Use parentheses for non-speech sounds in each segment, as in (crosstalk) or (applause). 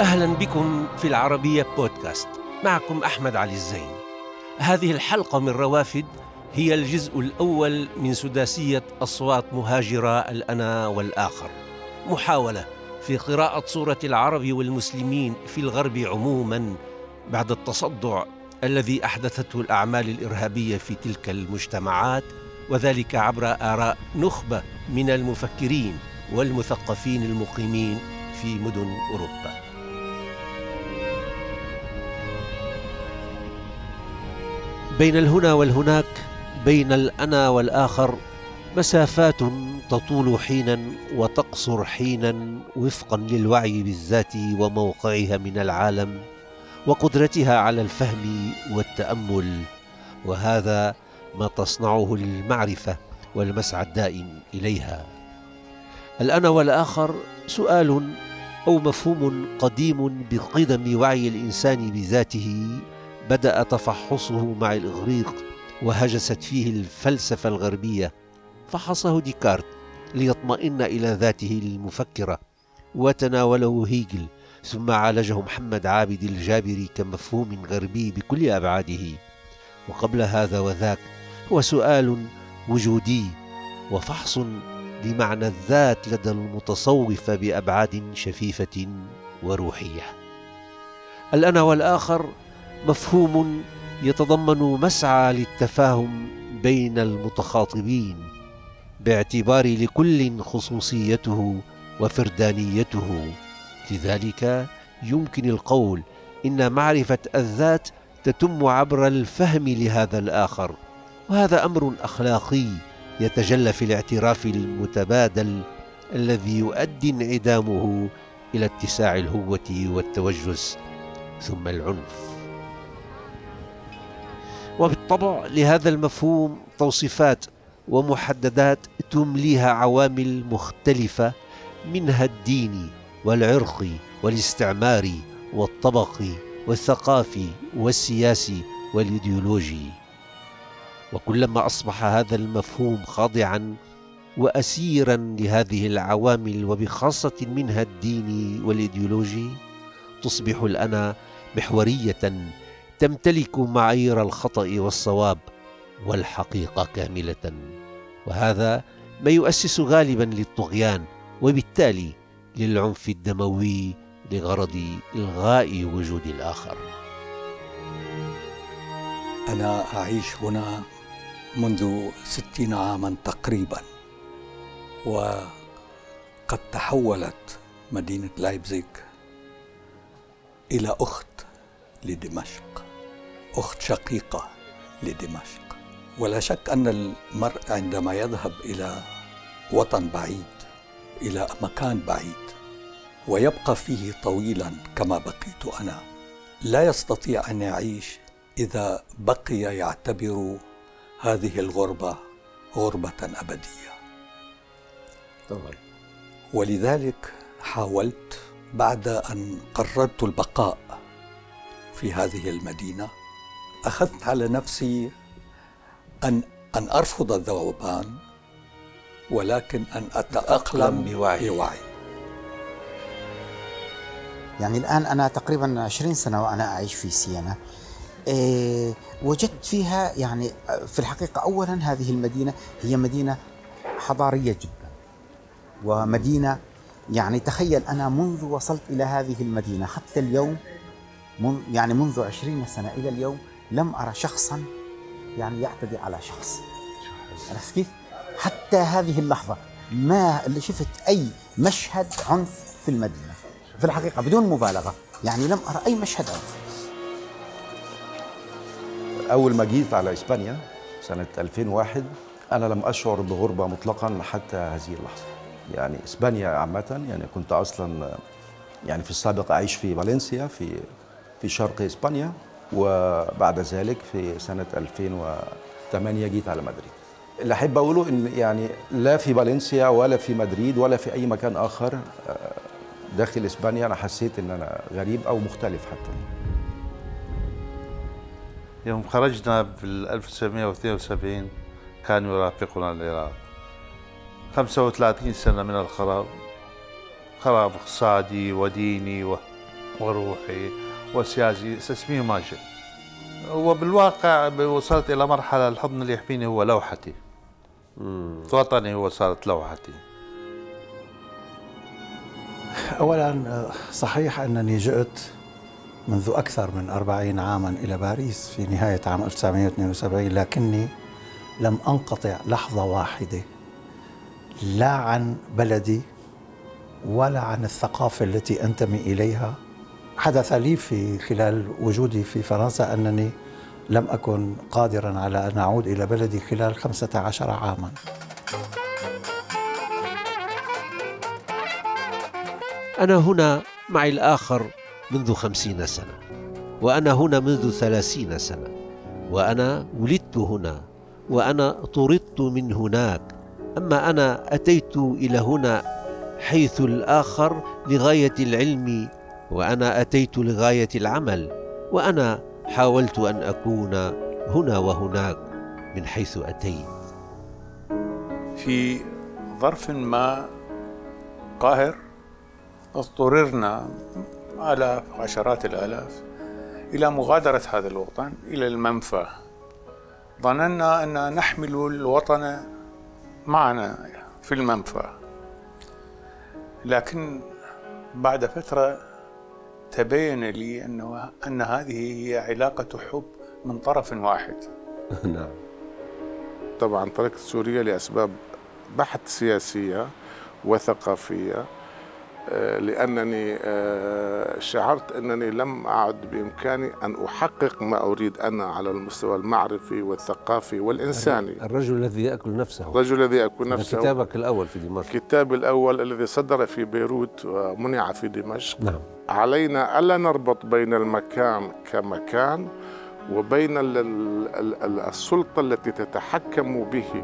أهلا بكم في العربية بودكاست. معكم أحمد علي الزين. هذه الحلقة من روافد هي الجزء الأول من سداسية أصوات مهاجرة الأنا والآخر. محاولة في قراءة صورة العرب والمسلمين في الغرب عموما بعد التصدع الذي أحدثته الأعمال الإرهابية في تلك المجتمعات وذلك عبر آراء نخبة من المفكرين والمثقفين المقيمين في مدن أوروبا. بين الهنا والهناك بين الأنا والآخر مسافات تطول حينا وتقصر حينا وفقا للوعي بالذات وموقعها من العالم وقدرتها على الفهم والتأمل. وهذا ما تصنعه المعرفه والمسعى الدائم إليها. الأنا والآخر سؤال أو مفهوم قديم بقدم وعي الإنسان بذاته بدأ تفحصه مع الإغريق وهجست فيه الفلسفة الغربية فحصه ديكارت ليطمئن إلى ذاته المفكرة وتناوله هيجل ثم عالجه محمد عابد الجابري كمفهوم غربي بكل أبعاده. وقبل هذا وذاك هو سؤال وجودي وفحص لمعنى الذات لدى المتصوف بأبعاد شفيفة وروحية. الأنا والآخر مفهوم يتضمن مسعى للتفاهم بين المتخاطبين باعتبار لكل خصوصيته وفردانيته. لذلك يمكن القول إن معرفة الذات تتم عبر الفهم لهذا الآخر وهذا أمر أخلاقي يتجلى في الاعتراف المتبادل الذي يؤدي انعدامه إلى اتساع الهوة والتوجس. ثم العنف. وبالطبع لهذا المفهوم توصيفات ومحددات تمليها عوامل مختلفة منها الديني والعرقي والاستعماري والطبقي والثقافي والسياسي والإيديولوجي. وكلما أصبح هذا المفهوم خاضعا واسيرا لهذه العوامل وبخاصة منها الديني والإيديولوجي تصبح الانا محورية تمتلك معايير الخطأ والصواب والحقيقة كاملة. وهذا ما يؤسس غالبا للطغيان وبالتالي للعنف الدموي لغرض إلغاء وجود الآخر. أنا أعيش هنا منذ ستين عاما تقريبا وقد تحولت مدينة لايبزيغ إلى أخت لدمشق. أخت شقيقة لدمشق. ولا شك أن المرء عندما يذهب إلى وطن بعيد إلى مكان بعيد ويبقى فيه طويلا كما بقيت أنا لا يستطيع أن يعيش إذا بقي يعتبر هذه الغربة غربة أبدية. طبعا ولذلك حاولت بعد أن قررت البقاء في هذه المدينة. أخذت على نفسي أن أن أرفض الذوبان ولكن أن أتأقلم بوعي, بوعي. يعني الآن أنا تقريبا 20 سنة وأنا أعيش في سينا. إيه وجدت فيها يعني في الحقيقة أولا هذه المدينة هي مدينة حضارية جدا ومدينة يعني تخيل أنا منذ وصلت إلى هذه المدينة حتى اليوم من يعني منذ عشرين سنة إلى اليوم لم أرى شخصا يعني يعتدي على شخص. عرفت كيف؟ حتى هذه اللحظة ما اللي شفت أي مشهد عنف في المدينة. في الحقيقة بدون مبالغة. يعني لم أرى أي مشهد عنف. أول ما جيت على إسبانيا سنة 2001 أنا لم أشعر بغربة مطلقا حتى هذه اللحظة. يعني إسبانيا عامة يعني كنت أصلا يعني في السابق أعيش في فالنسيا في في شرق إسبانيا وبعد ذلك في سنة 2008 جيت على مدريد. اللي أحب أقوله إن يعني لا في فالنسيا ولا في مدريد ولا في أي مكان آخر آه، داخل إسبانيا أنا حسيت إن أنا غريب أو مختلف حتى. يوم خرجنا في 1972 كان يرافقنا العراق. 35 سنة من الخراب. خراب اقتصادي وديني و... وسياسي اسميه ماجد وبالواقع وصلت إلى مرحلة الحضن اللي يحميني هو لوحتي. وطني هو صارت لوحتي. أولا صحيح أنني جئت منذ أكثر من أربعين عاما إلى باريس في نهاية عام 1972 لكني لم أنقطع لحظة واحدة لا عن بلدي ولا عن الثقافة التي أنتمي إليها حدث لي في خلال وجودي في فرنسا أنني لم أكن قادرا على أن أعود إلى بلدي خلال خمسة عشر عاما. أنا هنا معي الآخر منذ خمسين سنة وأنا هنا منذ ثلاثين سنة وأنا ولدت هنا وأنا طردت من هناك. أما أنا أتيت إلى هنا حيث الآخر لغاية العلم وأنا أتيت لغاية العمل وأنا حاولت أن أكون هنا وهناك من حيث أتيت. في ظرف ما قاهر اضطررنا آلاف عشرات الآلاف إلى مغادرة هذا الوطن إلى المنفى. ظننا أن نحمل الوطن معنا في المنفى. لكن بعد فترة تبين لي أنه أن هذه هي علاقة حب من طرف واحد. (laughs) نعم. طبعا تركت سوريا لأسباب بحت سياسية وثقافية آه، لأنني آه، شعرت أنني لم أعد بإمكاني أن أحقق ما أريد أنا على المستوى المعرفي والثقافي والإنساني. الرجل الذي يأكل نفسه. الرجل الذي هذا نفسه. كتابك الأول في دمشق. كتابي الأول الذي صدر في بيروت ومنع في دمشق. نعم. علينا ألا نربط بين المكان كمكان وبين ال- ال- ال- السلطة التي تتحكم به.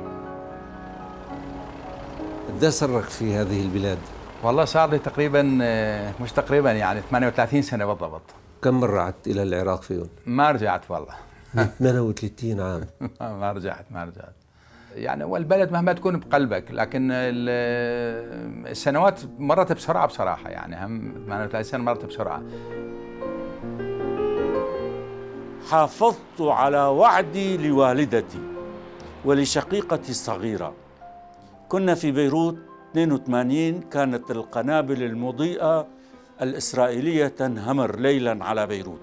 قد سرك في هذه البلاد والله صار لي تقريبا آه، مش تقريبا يعني 38 سنة بالضبط. كم مرة عدت إلى العراق فيهم؟ ما رجعت والله. (laughs) 38 عام. (laughs) ما رجعت ما رجعت. يعني والبلد مهما تكون بقلبك لكن ال- السنوات مرت بسرعة بصراحة يعني هم 38 سنة مرت بسرعة. حافظت على وعدي لوالدتي ولشقيقتي الصغيرة. كنا في بيروت 82 كانت القنابل المضيئة الإسرائيلية تنهمر ليلا على بيروت.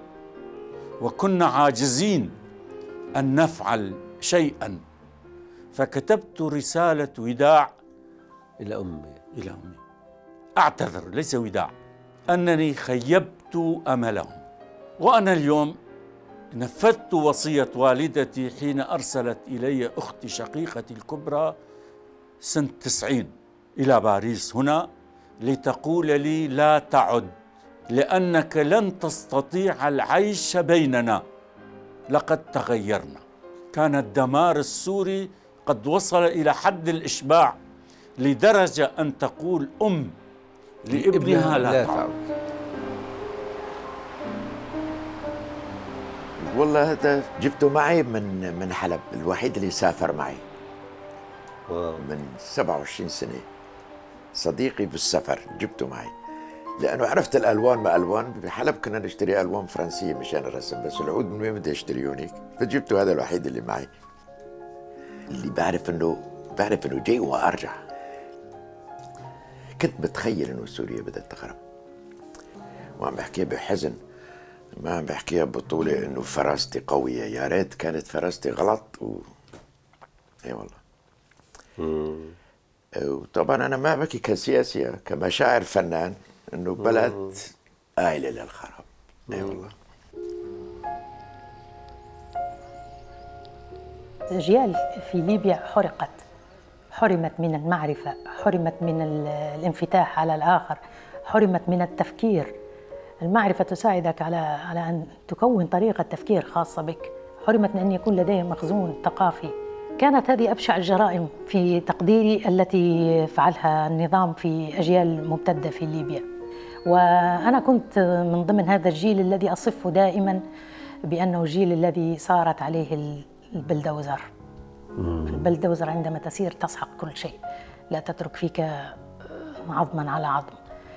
وكنا عاجزين أن نفعل شيئا. فكتبت رسالة وداع إلى أمي. إلى أمي. أعتذر ليس وداع. أنني خيبت أملهم. وأنا اليوم نفذت وصية والدتي حين أرسلت إلي أختي شقيقتي الكبرى سنة تسعين. إلى باريس هنا لتقول لي لا تعد لأنك لن تستطيع العيش بيننا. لقد تغيرنا. كان الدمار السوري قد وصل إلى حد الإشباع لدرجة أن تقول أم لابنها لا تعد. والله هذا جبته معي من من حلب الوحيد اللي سافر معي. من 27 سنة. صديقي بالسفر جبته معي. لأنه عرفت الألوان ما ألوان بحلب كنا نشتري ألوان فرنسية مشان الرسم بس العود من وين بدي أشتري هيك فجبته هذا الوحيد اللي معي. اللي بعرف إنه بعرف إنه جاي وأرجع. كنت متخيل إنه سوريا بدها تغرب. وعم بحكيها بحزن. ما عم بحكيها بطولة إنه فراستي قوية. يا ريت كانت فراستي غلط و... اي والله. وطبعا أنا ما بحكي كسياسي كمشاعر فنان إنه بلد قايلة للخراب اي والله. أجيال في ليبيا حرقت حرمت من المعرفة حرمت من ال- الانفتاح على الآخر حرمت من التفكير. المعرفة تساعدك على على أن تكون طريقة تفكير خاصة بك. حرمت من أن يكون لديهم مخزون ثقافي. كانت هذه أبشع الجرائم في تقديري التي فعلها النظام في أجيال ممتدة في ليبيا. وأنا كنت من ضمن هذا الجيل الذي أصفه دائما بأنه الجيل الذي صارت عليه ال- البلدوزر البلدوزر عندما تسير تسحق كل شيء. لا تترك فيك عظما على عظم.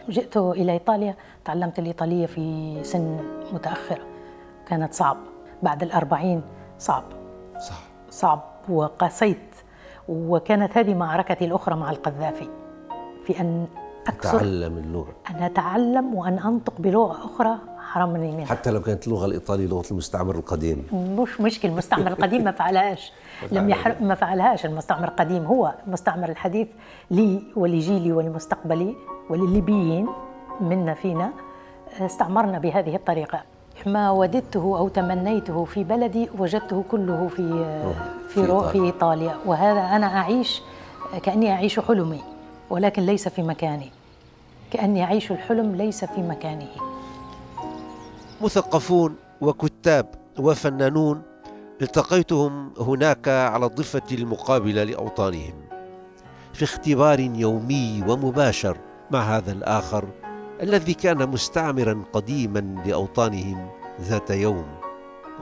جئت إلى إيطاليا تعلمت الإيطالية في سن متأخرة. كانت صعب. بعد الأربعين صعب. صح. صعب. وقاسيت وكانت هذه معركتي الأخرى مع القذافي. في أن أكثر تعلم اللغة. أن أتعلم وأن أنطق بلغة أخرى حرمني منها. حتى لو كانت اللغة الإيطالية لغة المستعمر القديم. مش مشكل المستعمر القديم ما (laughs) فعلهاش. لم يحر... ما فعلهاش المستعمر القديم. هو المستعمر الحديث لي ولجيلي ولمستقبلي وللليبيين منا فينا استعمرنا بهذه الطريقة. ما وددته أو تمنيته في بلدي وجدته كله في في, في رو... إيطاليا. في إيطاليا. وهذا أنا أعيش كأني أعيش حلمي ولكن ليس في مكاني. كأني أعيش الحلم ليس في مكانه. مثقفون وكتاب وفنانون التقيتهم هناك على الضفة المقابلة لأوطانهم. في اختبار يومي ومباشر مع هذا الآخر الذي كان مستعمرا قديما لأوطانهم ذات يوم.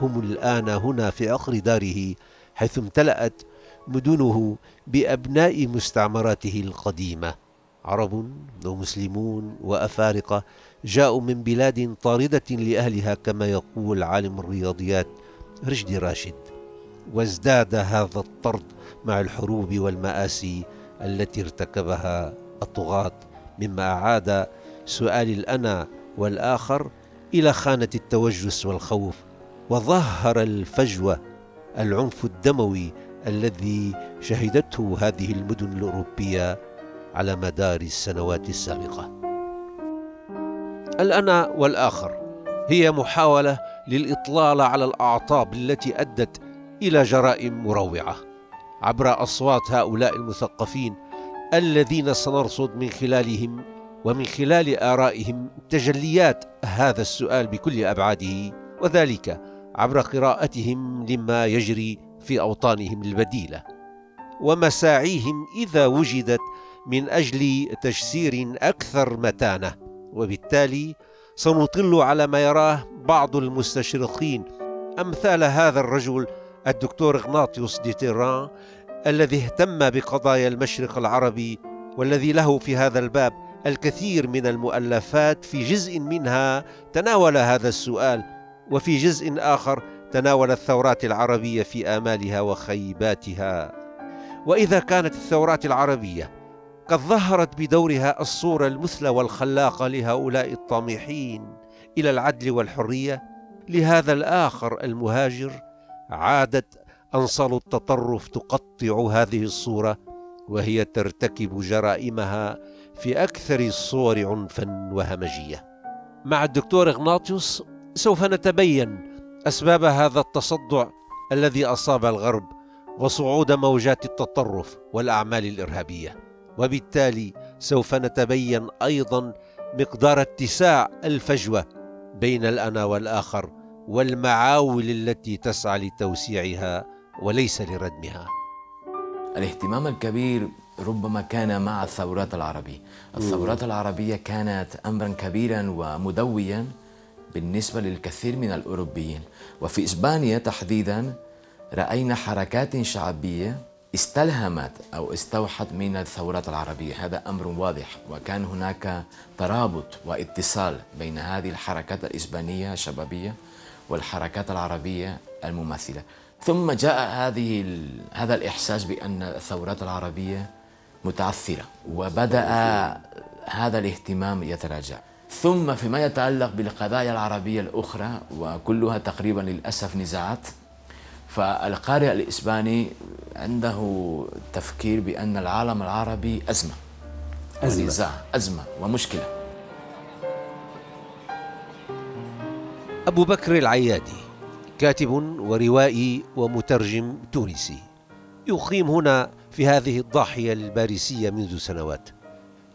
هم الآن هنا في عقر داره حيث امتلأت مدنه بأبناء مستعمراته القديمة. عرب ومسلمون وأفارقة جاءوا من بلاد طاردة لأهلها كما يقول عالم الرياضيات رشدي راشد. وازداد هذا الطرد مع الحروب والمآسي التي ارتكبها الطغاة مما أعاد سؤال الأنا والآخر إلى خانة التوجس والخوف وظهر الفجوة العنف الدموي الذي شهدته هذه المدن الأوروبية على مدار السنوات السابقة. الأنا والآخر هي محاولة للإطلال على الأعطاب التي أدت إلى جرائم مروعة عبر أصوات هؤلاء المثقفين الذين سنرصد من خلالهم ومن خلال آرائهم تجليات هذا السؤال بكل أبعاده وذلك عبر قراءتهم لما يجري في أوطانهم البديلة ومساعيهم إذا وجدت من أجل تجسير أكثر متانة وبالتالي سنطل على ما يراه بعض المستشرقين أمثال هذا الرجل الدكتور إغناطيوس دي تيران الذي اهتم بقضايا المشرق العربي والذي له في هذا الباب الكثير من المؤلفات في جزء منها تناول هذا السؤال وفي جزء آخر تناول الثورات العربية في آمالها وخيباتها. وإذا كانت الثورات العربية قد ظهرت بدورها الصورة المثلى والخلاقة لهؤلاء الطامحين إلى العدل والحرية لهذا الآخر المهاجر عادت أنصال التطرف تقطع هذه الصورة وهي ترتكب جرائمها في أكثر الصور عنفا وهمجية. مع الدكتور إغناطيوس سوف نتبين أسباب هذا التصدع الذي أصاب الغرب وصعود موجات التطرف والأعمال الإرهابية. وبالتالي سوف نتبين أيضا مقدار اتساع الفجوة بين الأنا والآخر والمعاول التي تسعى لتوسيعها وليس لردمها. الاهتمام الكبير ربما كان مع الثورات العربية. الثورات العربية كانت أمرا كبيرا ومدويا بالنسبة للكثير من الأوروبيين. وفي إسبانيا تحديدا رأينا حركات شعبية استلهمت أو استوحت من الثورات العربية. هذا أمر واضح وكان هناك ترابط واتصال بين هذه الحركات الإسبانية الشبابية والحركات العربية المماثلة. ثم جاء هذه هذا الإحساس بأن الثورات العربية متعثرة وبدأ هذا الاهتمام يتراجع. ثم فيما يتعلق بالقضايا العربية الأخرى وكلها تقريبا للأسف نزاعات فالقارئ الإسباني عنده تفكير بأن العالم العربي أزمة. أزمة. ونزاع أزمة ومشكلة. أبو بكر العيادي كاتب وروائي ومترجم تونسي. يقيم هنا في هذه الضاحية الباريسية منذ سنوات.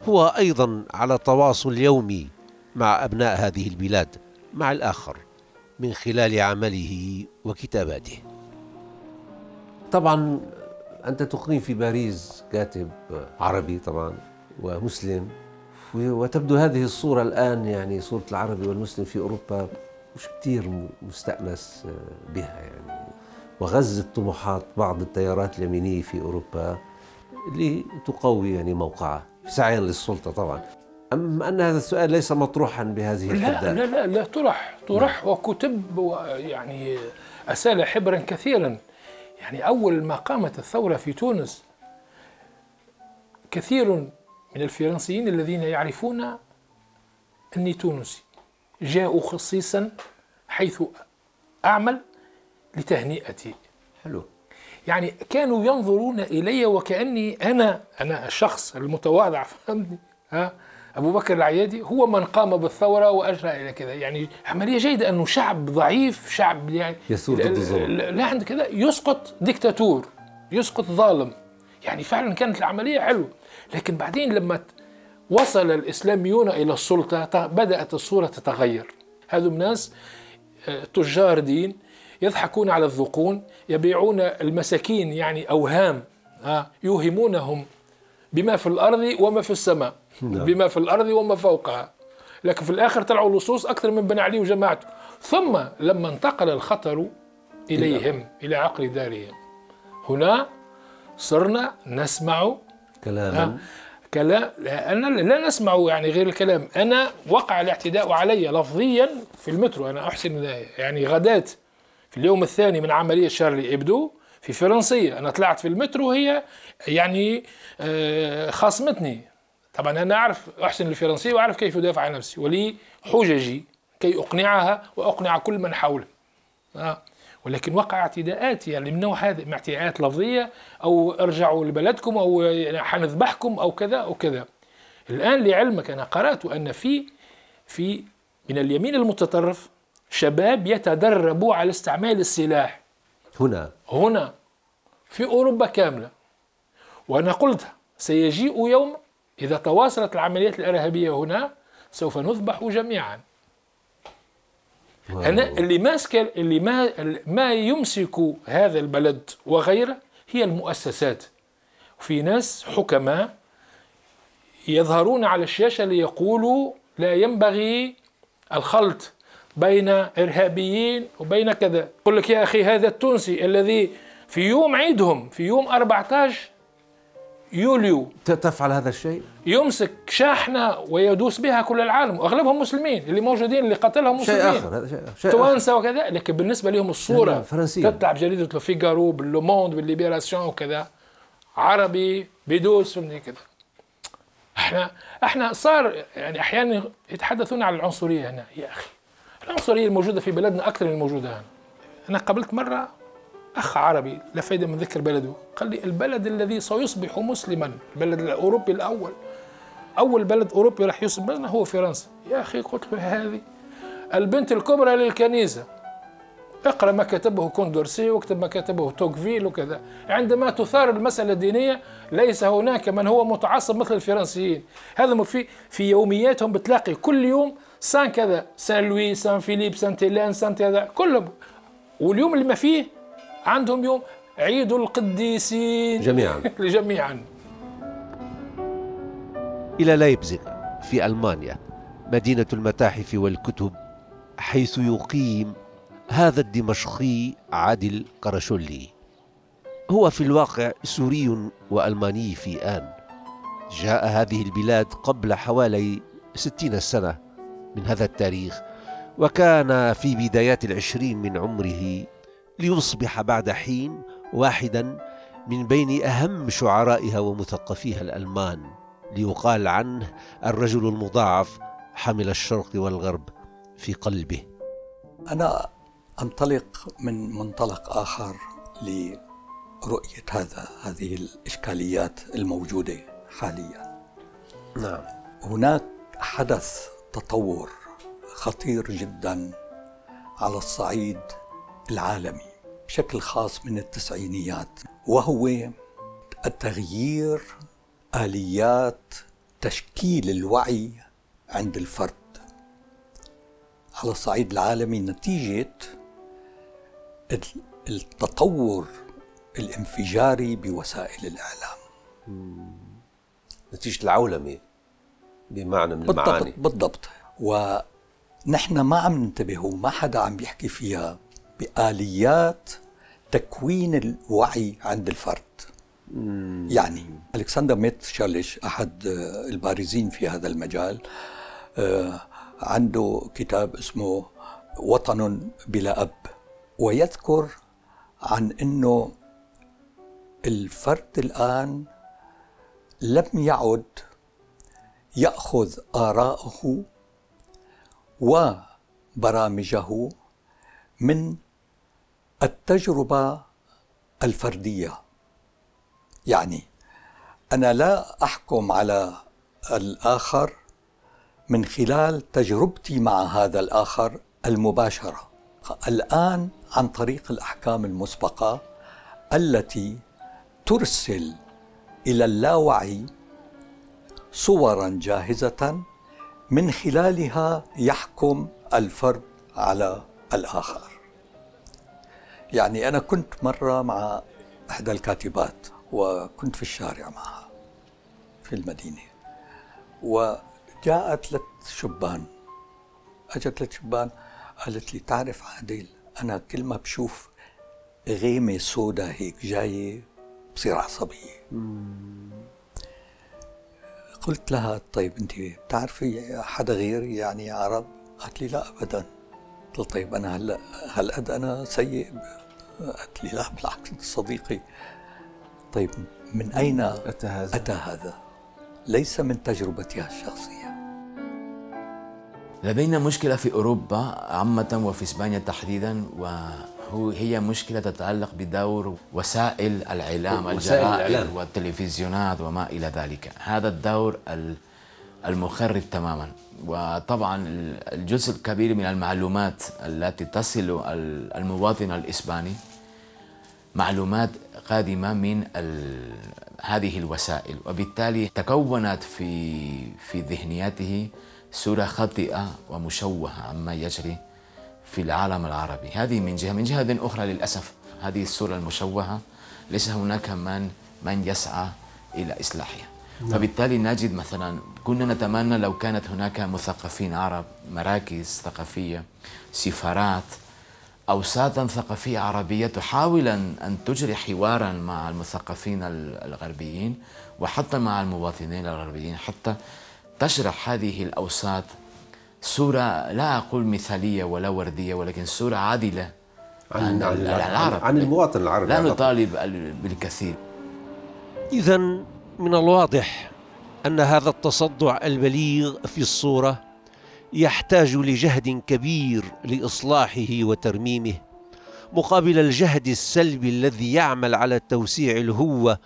هو أيضا على تواصل يومي مع أبناء هذه البلاد مع الآخر من خلال عمله وكتاباته. طبعا أنت تقيم في باريس كاتب عربي طبعا ومسلم وتبدو هذه الصورة الآن يعني صورة العربي والمسلم في أوروبا مش كتير مستأنس بها يعني. وغزت طموحات بعض التيارات اليمينية في أوروبا لتقوي يعني موقعها سعيا للسلطة طبعا. أم أن هذا السؤال ليس مطروحا بهذه لا الحدة. لا لا لا طرح طرح وكتب و- يعني أسال حبرا كثيرا. يعني أول ما قامت الثورة في تونس كثير من الفرنسيين الذين يعرفون أني تونسي جاءوا خصيصا حيث أعمل لتهنئتي. حلو. يعني كانوا ينظرون إلي وكأني أنا أنا الشخص المتواضع فهمتني؟ ها؟ أبو بكر العيادي هو من قام بالثورة وأجرى إلى كذا. يعني عملية جيدة أنه شعب ضعيف شعب يعني يثور ضد الظلم. لا عند كذا. يسقط ديكتاتور يسقط ظالم. يعني فعلا كانت العملية حلوة. لكن بعدين لما وصل الإسلاميون إلى السلطة ت- بدأت الصورة تتغير. هذم ناس آه، تجار دين يضحكون على الذقون يبيعون المساكين يعني أوهام آه، يوهمونهم بما في الأرض وما في السماء نعم. بما في الأرض وما فوقها. لكن في الآخر طلعوا لصوص أكثر من بن علي وجماعته. ثم لما انتقل الخطر إليهم إلى عقر دارهم. هنا صرنا نسمع كلاما. كلام أنا لا نسمع يعني غير الكلام. أنا وقع الاعتداء علي لفظيا في المترو. أنا أحسن يعني غداة. في اليوم الثاني من عملية شارلي إبدو في فرنسية أنا طلعت في المترو هي يعني آه، خاصمتني طبعا أنا أعرف أحسن الفرنسية وأعرف كيف أدافع عن نفسي ولي حججي كي أقنعها وأقنع كل من حولي آه. ولكن وقع اعتداءات يعني من نوع هذا اعتداءات لفظية أو ارجعوا لبلدكم أو حنذبحكم أو كذا أو كذا. الآن لعلمك أنا قرأت أن في في من اليمين المتطرف شباب يتدربوا على استعمال السلاح هنا هنا في أوروبا كاملة. وأنا قلت سيجيء يوم إذا تواصلت العمليات الإرهابية هنا سوف نذبح جميعا. أنا اللي ماسك اللي ما ما يمسك هذا البلد وغيره هي المؤسسات في ناس حكماء يظهرون على الشاشة ليقولوا لا ينبغي الخلط بين إرهابيين وبين كذا. يقول لك يا أخي هذا التونسي الذي في يوم عيدهم في يوم 14 يوليو تفعل هذا الشيء؟ يمسك شاحنة ويدوس بها كل العالم واغلبهم مسلمين اللي موجودين اللي قتلهم شيء مسلمين. آخر هذا شيء شيء آخر. توانسة وكذا. لكن بالنسبة لهم الصورة لا، فرنسية. تطلع بجريده لو فيغارو باللوموند بالليبراسيون وكذا. عربي بيدوس فهمني كذا. إحنا إحنا صار يعني أحيانا يتحدثون عن العنصرية هنا يا أخي. العنصرية الموجودة في بلدنا أكثر من الموجودة هنا. أنا قابلت مرة أخ عربي لا فائده من ذكر بلده. قال لي البلد الذي سيصبح مسلما البلد الأوروبي الأول. أول بلد أوروبي راح يصبح مسلما هو فرنسا. يا أخي قلت له هذه البنت الكبرى للكنيسة. اقرأ ما كتبه كوندورسي واكتب ما كتبه توكفيل وكذا. عندما تثار المسألة الدينية ليس هناك من هو متعصب مثل الفرنسيين. هذا في في يومياتهم بتلاقي كل يوم saint كذا Saint Louis Saint Philippe سان تيلان saint كذا كلهم. واليوم اللي ما فيه عندهم يوم عيد القديسين. جميعا. (laughs) جميعا. إلى لايبزيغ في ألمانيا مدينة المتاحف والكتب حيث يقيم هذا الدمشقي عادل قرشولي هو في الواقع سوري وألماني في آن. جاء هذه البلاد قبل حوالي ستين سنة. من هذا التاريخ وكان في بدايات العشرين من عمره ليصبح بعد حين واحدا من بين أهم شعرائها ومثقفيها الألمان ليقال عنه الرجل المضاعف حمل الشرق والغرب في قلبه. أنا أنطلق من منطلق آخر لرؤية هذا هذه الإشكاليات الموجودة حاليا. نعم. هناك حدث تطور خطير جدا على الصعيد العالمي بشكل خاص من التسعينيات وهو التغيير آليات تشكيل الوعي عند الفرد. على الصعيد العالمي نتيجة التطور الانفجاري بوسائل الإعلام. نتيجة العولمة. بمعنى من المعاني. بالضبط. بالضبط ونحن ما عم ننتبه وما حدا عم بيحكي فيها بآليات تكوين الوعي عند الفرد. يعني ألكسندر ميتشاليش أحد البارزين في هذا المجال آه، عنده كتاب اسمه وطن بلا أب ويذكر عن أنه الفرد الآن لم يعد يأخذ آراءه وبرامجه من التجربة الفردية. يعني أنا لا أحكم على الآخر من خلال تجربتي مع هذا الآخر المباشرة. الآن عن طريق الأحكام المسبقة التي ترسل إلى اللاوعي صورا جاهزة من خلالها يحكم الفرد على الآخر. يعني أنا كنت مرة مع إحدى الكاتبات وكنت في الشارع معها في المدينة وجاءت ثلاث شبان أجت ثلاث شبان قالت لي تعرف عادل أنا كل ما بشوف غيمة سوداء هيك جاية بصير عصبية. قلت لها طيب أنت بتعرفي حدا غيري يعني عرب؟ قالت لي لا ابدا. قلت طيب أنا هلا هالقد أنا سيء؟ قالت لي لا بالعكس صديقي. طيب من أين أتى هذا؟ أتى هذا؟ ليس من تجربتها الشخصية. لدينا مشكلة في أوروبا عامة وفي إسبانيا تحديدا و هو هي مشكلة تتعلق بدور وسائل الإعلام الجرائد والتلفزيونات وما إلى ذلك. هذا الدور المخرب تماما. وطبعا الجزء الكبير من المعلومات التي تصل المواطن الإسباني معلومات قادمة من هذه الوسائل. وبالتالي تكونت في في ذهنيته صورة خاطئة ومشوهة عما يجري في العالم العربي هذه من جهة من جهة أخرى للأسف هذه الصورة المشوهة ليس هناك من من يسعى إلى إصلاحها نعم. فبالتالي نجد مثلا كنا نتمنى لو كانت هناك مثقفين عرب مراكز ثقافية سفارات أوساطا ثقافية عربية تحاول أن تجري حوارا مع المثقفين الغربيين وحتى مع المواطنين الغربيين حتى تشرح هذه الأوساط صورة لا أقول مثالية ولا وردية ولكن صورة عادلة. عن, عن, العرب. عن المواطن العربي لا نطالب بالكثير. إذا من الواضح أن هذا التصدع البليغ في الصورة يحتاج لجهد كبير لإصلاحه وترميمه مقابل الجهد السلبي الذي يعمل على توسيع الهوة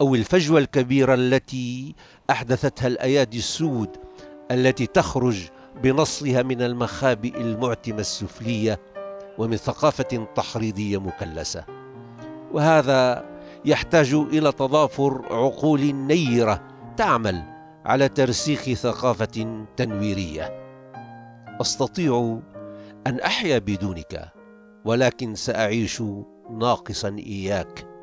أو الفجوة الكبيرة التي أحدثتها الأيادي السود التي تخرج بنصها من المخابئ المعتمة السفلية ومن ثقافة تحريضية مكلسة. وهذا يحتاج إلى تضافر عقول نيرة تعمل على ترسيخ ثقافة تنويرية. أستطيع أن أحيا بدونك ولكن سأعيش ناقصا إياك.